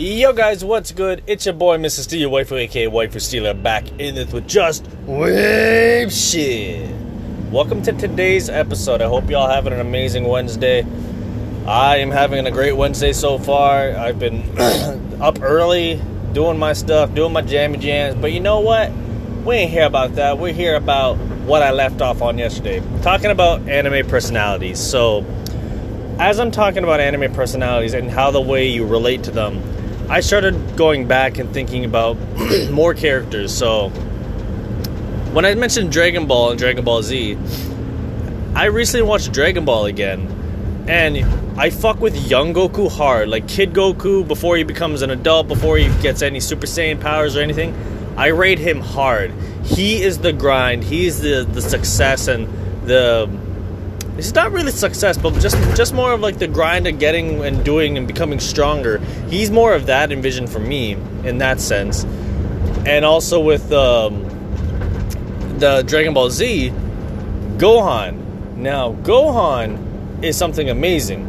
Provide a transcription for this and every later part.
Yo guys, what's good? It's your boy Mr. Steeler, waifu aka waifu Steeler, back in this with just wave shit. Welcome to today's episode. I hope y'all having an amazing Wednesday. I am having a great Wednesday so far. I've been up early, doing my stuff, doing my jammy jams, but you know what? We ain't here about that. We're here about what I left off on yesterday. Talking about anime personalities. So as I'm talking about anime personalities and how the way you relate to them, I started going back and thinking about more characters. So, when I mentioned Dragon Ball and Dragon Ball Z, I recently watched Dragon Ball again, and I fuck with young Goku hard, like Kid Goku before he becomes an adult, before he gets any Super Saiyan powers or anything. I rate him hard. He is the grind. He's the the success and the it's not really success, but just just more of like the grind of getting and doing and becoming stronger. He's more of that envision for me in that sense, and also with um, the Dragon Ball Z, Gohan. Now Gohan is something amazing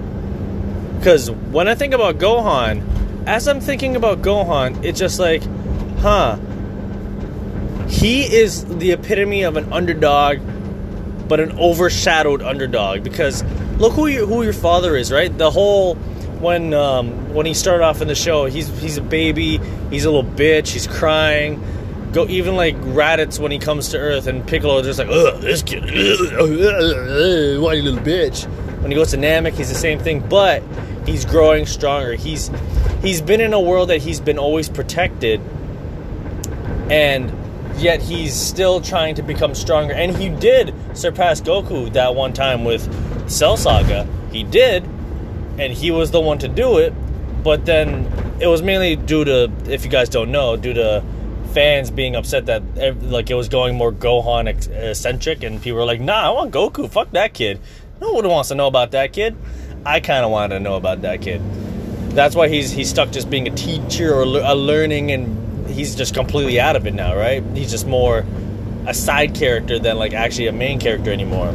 because when I think about Gohan, as I'm thinking about Gohan, it's just like, huh. He is the epitome of an underdog but an overshadowed underdog because look who you, who your father is, right? The whole when um, when he started off in the show, he's he's a baby, he's a little bitch, he's crying. Go even like Raditz when he comes to Earth, and Piccolo just like, ugh, this kid, whiny little bitch. When he goes to Namek, he's the same thing, but he's growing stronger. He's he's been in a world that he's been always protected, and yet he's still trying to become stronger. And he did surpass Goku that one time with Cell Saga. He did, and he was the one to do it. But then it was mainly due to, if you guys don't know, due to fans being upset that like it was going more Gohan eccentric, and people were like, "Nah, I want Goku. Fuck that kid. No one wants to know about that kid." I kind of wanted to know about that kid. That's why he's he's stuck just being a teacher or a learning and he's just completely out of it now, right? He's just more a side character than like actually a main character anymore.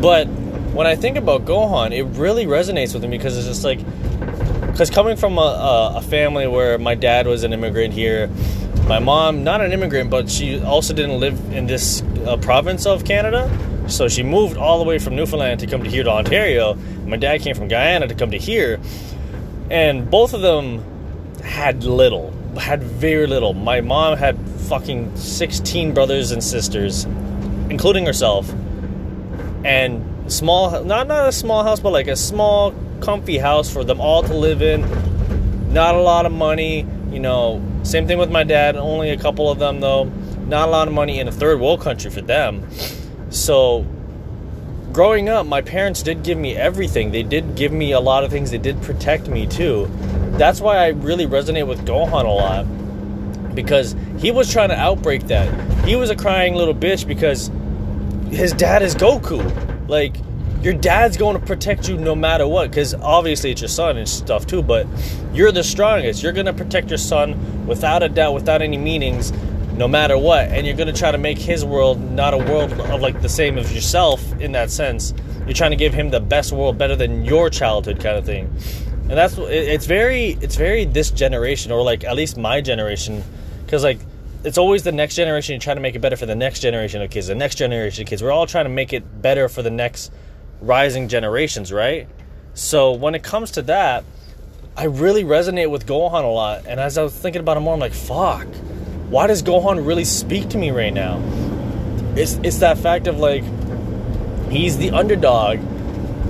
But when I think about Gohan, it really resonates with me because it's just like, because coming from a, a, family where my dad was an immigrant here, my mom not an immigrant, but she also didn't live in this uh, province of Canada. So she moved all the way from Newfoundland to come to here to Ontario. My dad came from Guyana to come to here, and both of them had little had very little. My mom had fucking 16 brothers and sisters, including herself. And small, not, not a small house, but like a small, comfy house for them all to live in. Not a lot of money, you know. Same thing with my dad, only a couple of them though. Not a lot of money in a third world country for them. So, growing up, my parents did give me everything. They did give me a lot of things. They did protect me too that's why I really resonate with Gohan a lot because he was trying to outbreak that. He was a crying little bitch because his dad is Goku. Like your dad's going to protect you no matter what because obviously it's your son and stuff too but you're the strongest you're going to protect your son without a doubt without any meanings no matter what and you're going to try to make his world not a world of like the same as yourself in that sense you're trying to give him the best world better than your childhood kind of thing and that's it's very it's very this generation or like at least my generation because like it's always the next generation trying to make it better for the next generation of kids the next generation of kids. We're all trying to make it better for the next rising generations right? So when it comes to that i really resonate with gohan a lot and as i was thinking about it more i'm like fuck. Why does gohan really speak to me right now? It's it's that fact of like he's the underdog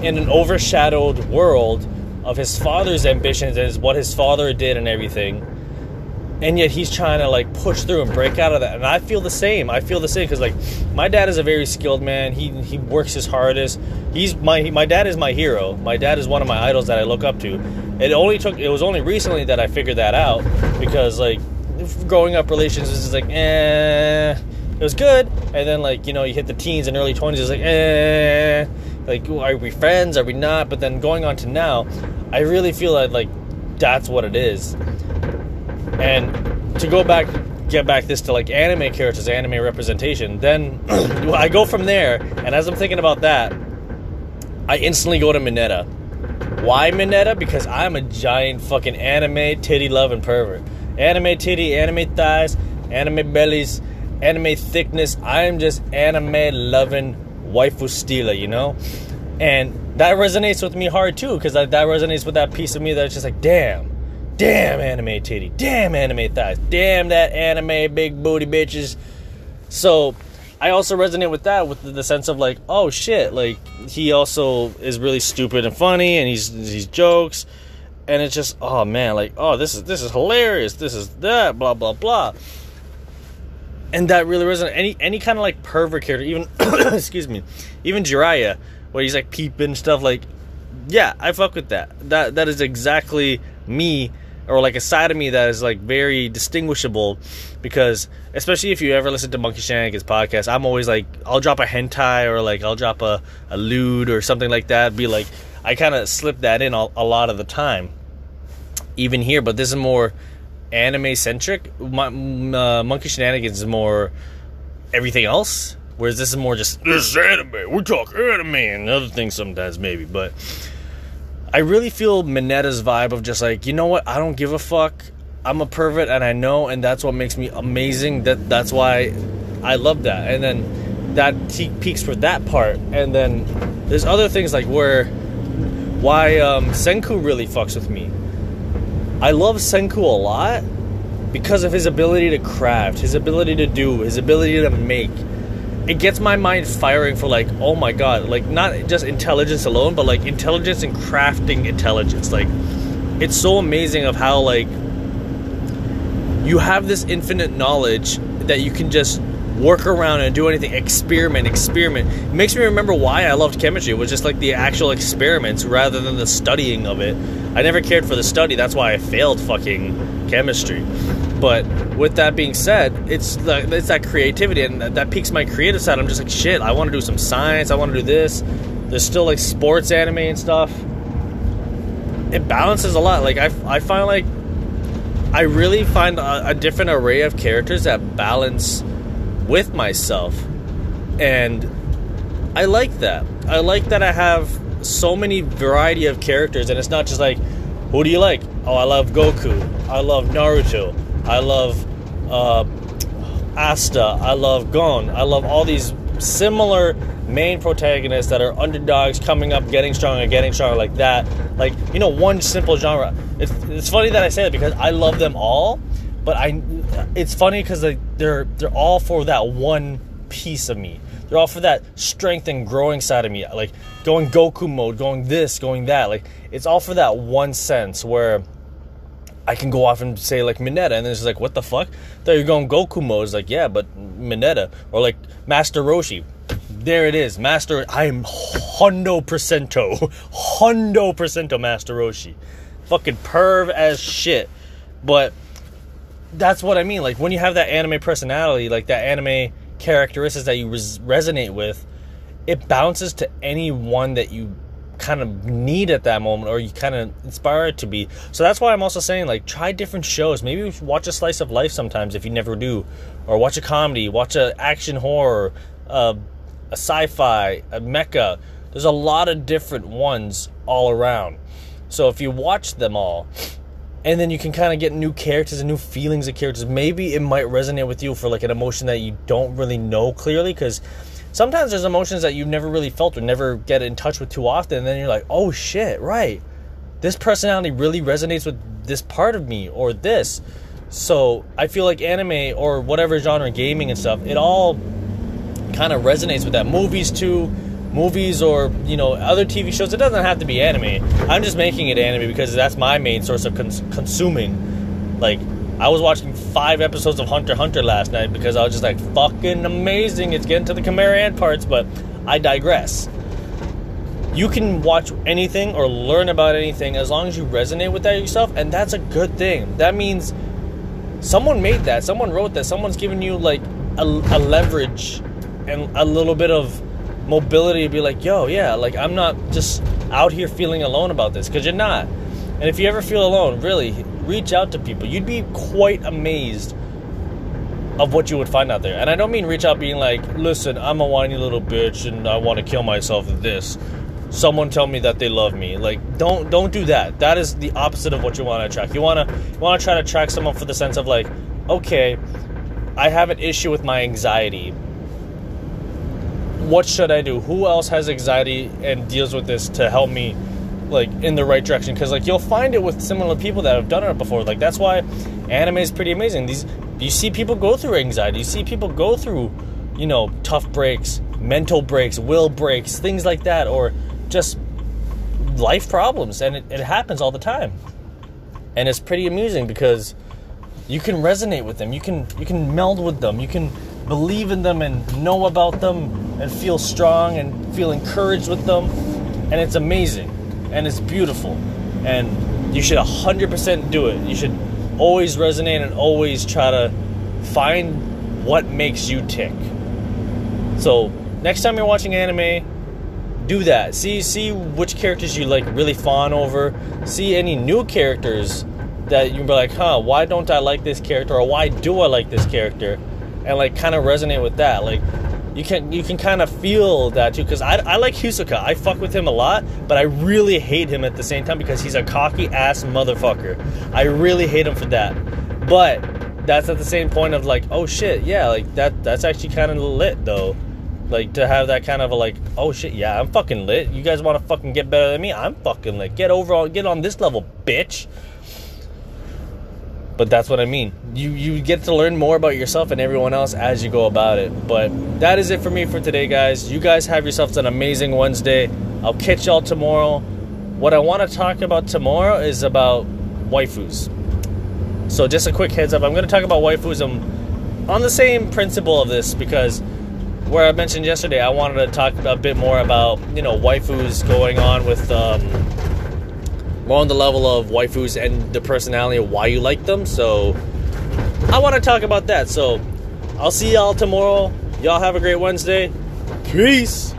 in an overshadowed world of his father's ambitions and what his father did and everything. And yet he's trying to like push through and break out of that. And i feel the same. I feel the same because like my dad is a very skilled man. He he works his hardest. He's my my dad is my hero. My dad is one of my idols that i look up to. It only took it was only recently that i figured that out because like growing up relations is like eh. It was good. And then like you know you hit the teens and early 20s it's like eh. Like are we friends? Are we not? But then going on to now i really feel that like that's what it is and to go back get back this to like anime characters anime representation then i go from there and as i'm thinking about that i instantly go to mineta Why Mineta? Because I'm a giant fucking anime titty loving pervert. Anime titty, anime thighs, anime bellies, anime thickness. I am just anime loving waifu stealer, you know? And that resonates with me hard too, because that, that resonates with that piece of me that's just like, damn, damn anime titty, damn anime thighs, damn that anime big booty bitches. So I also resonate with that, with the sense of like, oh shit, like he also is really stupid and funny, and he's he's jokes, and it's just, oh man, like, oh this is this is hilarious, this is that, blah blah blah, and that really resonates. Any any kind of like pervert character, even excuse me, even Jiraiya where he's like peeping stuff like yeah i fuck with that. That that is exactly me or like a side of me that is like very distinguishable because especially if you ever listen to monkey shenanigans podcast i'm always like i'll drop a hentai or like i'll drop a, a lewd or something like that. Be like i kind of slip that in a, a lot of the time even here but this is more anime centric uh, monkey shenanigans is more everything else Whereas this is more just this anime. We talk anime and other things sometimes maybe, but I really feel Mineta's vibe of just like you know what I don't give a fuck. I'm a pervert and I know, and that's what makes me amazing. That that's why I love that. And then that peaks for that part. And then there's other things like where why um, Senku really fucks with me. I love Senku a lot because of his ability to craft, his ability to do, his ability to make it gets my mind firing for like oh my god like not just intelligence alone but like intelligence and crafting intelligence. Like it's so amazing of how like you have this infinite knowledge that you can just work around and do anything experiment experiment. It makes me remember why i loved chemistry. It was just like the actual experiments rather than the studying of it. I never cared for the study. That's why i failed fucking chemistry but with that being said, it's the, it's that creativity and that, that piques my creative side. I'm just like shit. I want to do some science. I want to do this. There's still like sports anime and stuff. It balances a lot. Like I, I find like I really find a, a different array of characters that balance with myself, and I like that. I like that I have so many variety of characters, and it's not just like, who do you like? Oh, I love Goku. I love Naruto. I love uh, Asta. I love Gon. I love all these similar main protagonists that are underdogs coming up, getting stronger, getting stronger like that. Like you know, one simple genre. It's it's funny that I say that because I love them all, but I it's funny because like they're they're all for that one piece of me. They're all for that strength and growing side of me. Like going Goku mode, going this, going that. Like it's all for that one sense where I can go off and say like Mineta, and then it's like, what the fuck? There you're going Goku mode. It's like, yeah, but Mineta or like Master Roshi. There it is, Master. I am hundo percento, hundo percento Master Roshi. Fucking perv as shit, but that's what I mean. Like when you have that anime personality, like that anime characteristics that you res- resonate with, it bounces to any one that you kind of need at that moment or you kind of inspire it to be. So that's why I'm also saying like try different shows. Maybe watch a slice of life sometimes if you never do, or watch a comedy, watch a action horror, a sci-fi, a mecha. There's a lot of different ones all around. So if you watch them all, and then you can kind of get new characters and new feelings of characters, maybe it might resonate with you for like an emotion that you don't really know clearly because sometimes there's emotions that you've never really felt or never get in touch with too often and then you're like oh shit right. This personality really resonates with this part of me or this. So i feel like anime or whatever genre gaming and stuff it all kind of resonates with that. Movies too. Movies or you know other tv shows it doesn't have to be anime. I'm just making it anime because that's my main source of cons- consuming like I was watching five episodes of Hunter Hunter last night because I was just like, fucking amazing. It's getting to the Chimera Ant parts, but I digress. You can watch anything or learn about anything as long as you resonate with that yourself, and that's a good thing. That means someone made that, someone wrote that, someone's giving you like a, a leverage and a little bit of mobility to be like, yo, yeah, like I'm not just out here feeling alone about this because you're not. And if you ever feel alone, really, reach out to people. You'd be quite amazed of what you would find out there. And I don't mean reach out being like, listen, I'm a whiny little bitch and I want to kill myself with this. someone tell me that they love me. Like don't don't do that. That is the opposite of what you want to attract. You want to you want to try to attract someone for the sense of like, okay, I have an issue with my anxiety. What should I do? Who else has anxiety and deals with this to help me like in the right direction because like you'll find it with similar people that have done it before. Like that's why anime is pretty amazing. These you see people go through anxiety. You see people go through you know tough breaks mental breaks will breaks things like that or just life problems. And it, it happens all the time. And it's pretty amusing because you can resonate with them. You can you can meld with them. You can believe in them and know about them and feel strong and feel encouraged with them. And it's amazing and it's beautiful. And you should 100% do it. You should always resonate and always try to find what makes you tick. So, next time you're watching anime, do that. See see which characters you like really fawn over. See any new characters that you'll be like, huh, why don't I like this character or why do I like this character? And like kind of resonate with that. Like you can you can kind of feel that too because I, I like Hisoka. I fuck with him a lot but I really hate him at the same time because he's a cocky ass motherfucker. I really hate him for that. But that's at the same point of like oh shit yeah like that that's actually kind of lit though. Like to have that kind of a like oh shit yeah I'm fucking lit. You guys want to fucking get better than me? I'm fucking lit. Get over on get on this level bitch but that's what I mean. You you get to learn more about yourself and everyone else as you go about it. But that is it for me for today, guys. You guys have yourselves an amazing Wednesday. I'll catch y'all tomorrow. What I want to talk about tomorrow is about waifus. So just a quick heads up, I'm going to talk about waifus on the same principle of this because where I mentioned yesterday, I wanted to talk a bit more about you know waifus going on with. Um, more on the level of waifus and the personality of why you like them. So I want to talk about that. So I'll see y'all tomorrow. Y'all have a great Wednesday. Peace.